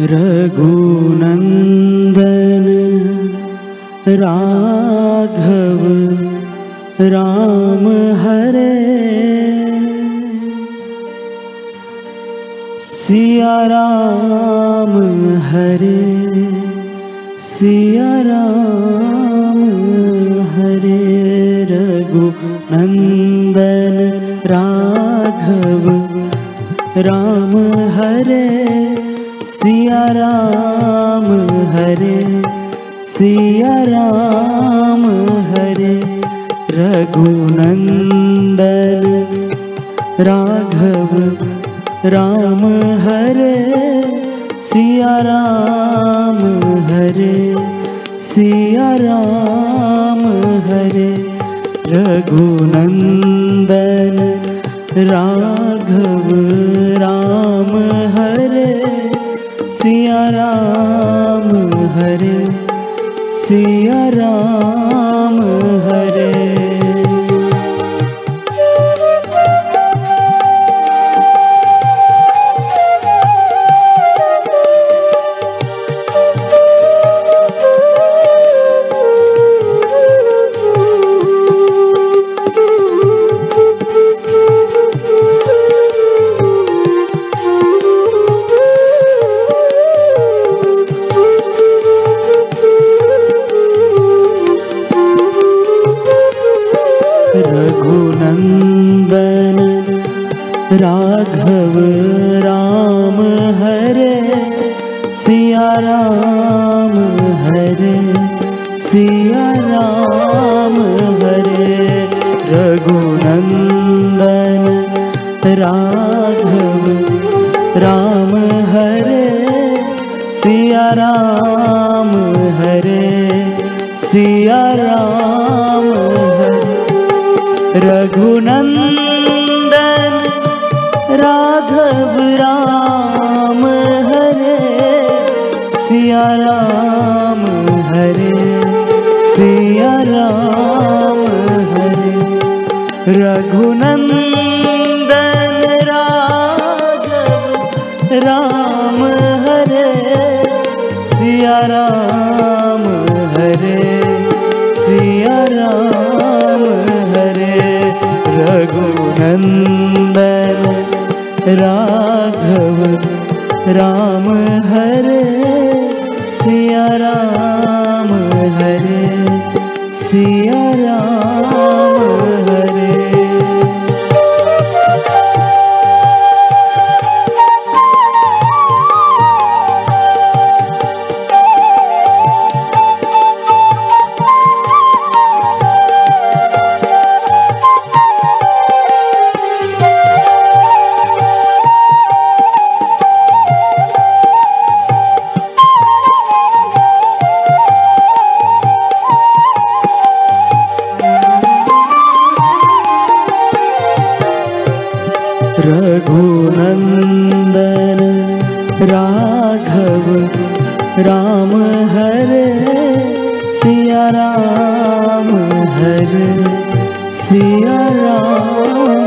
रघुनन्दन राघव राम हरे। सिया राम हरे सिया राम हरे। रघुनन्दन राघव राम हरे सिया राम हरे सिया राम हरे रघुनन्दन राघव राम हरे सिया राम हरे सिया राम हरे रघुनन्दन राघव सिया राम हरे सिया राम। राघव राम हरे सिया राम हरे सिया राम हरे रघुनन्दन राघव राम हरे सिया राम हरे सिया राम हरे रघुनन्दन राघव राम हरे सिया राम हरे सिया राम हरे। रघुनन्दन राम हरे सिया राम हरे सिया राम हरे सिया राम हरे सिया राम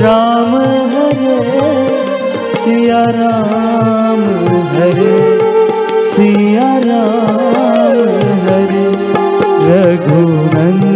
राम हरे सिया राम हरे सिया राम हरे रघुनन्दन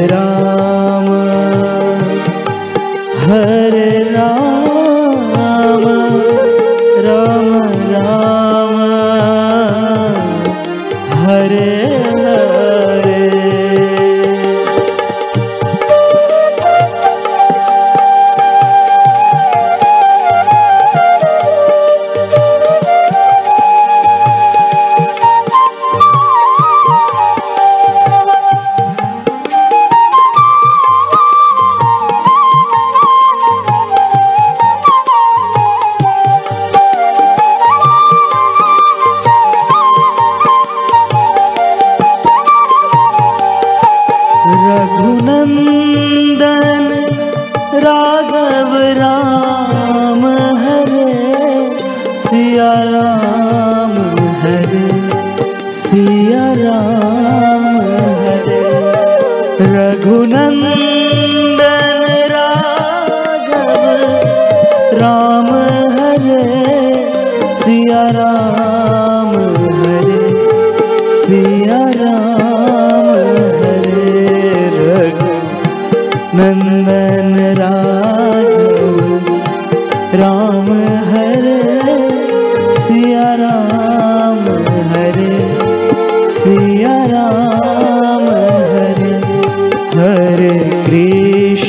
तेरा सिया राम हरे रघुनंदन राघव राम हरे सिया राम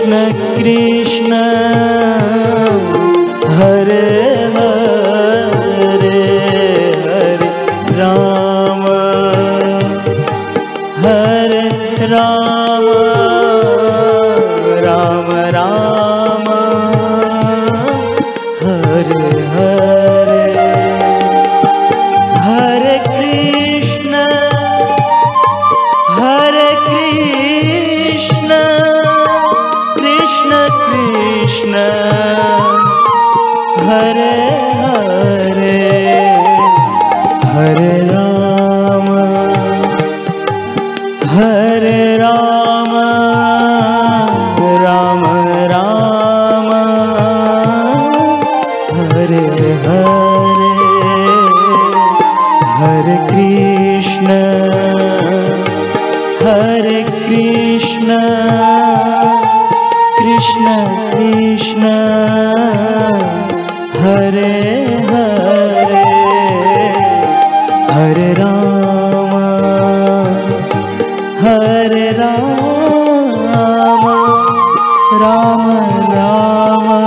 कृष्ण कृष्ण हरे हरे राम राम राम राम।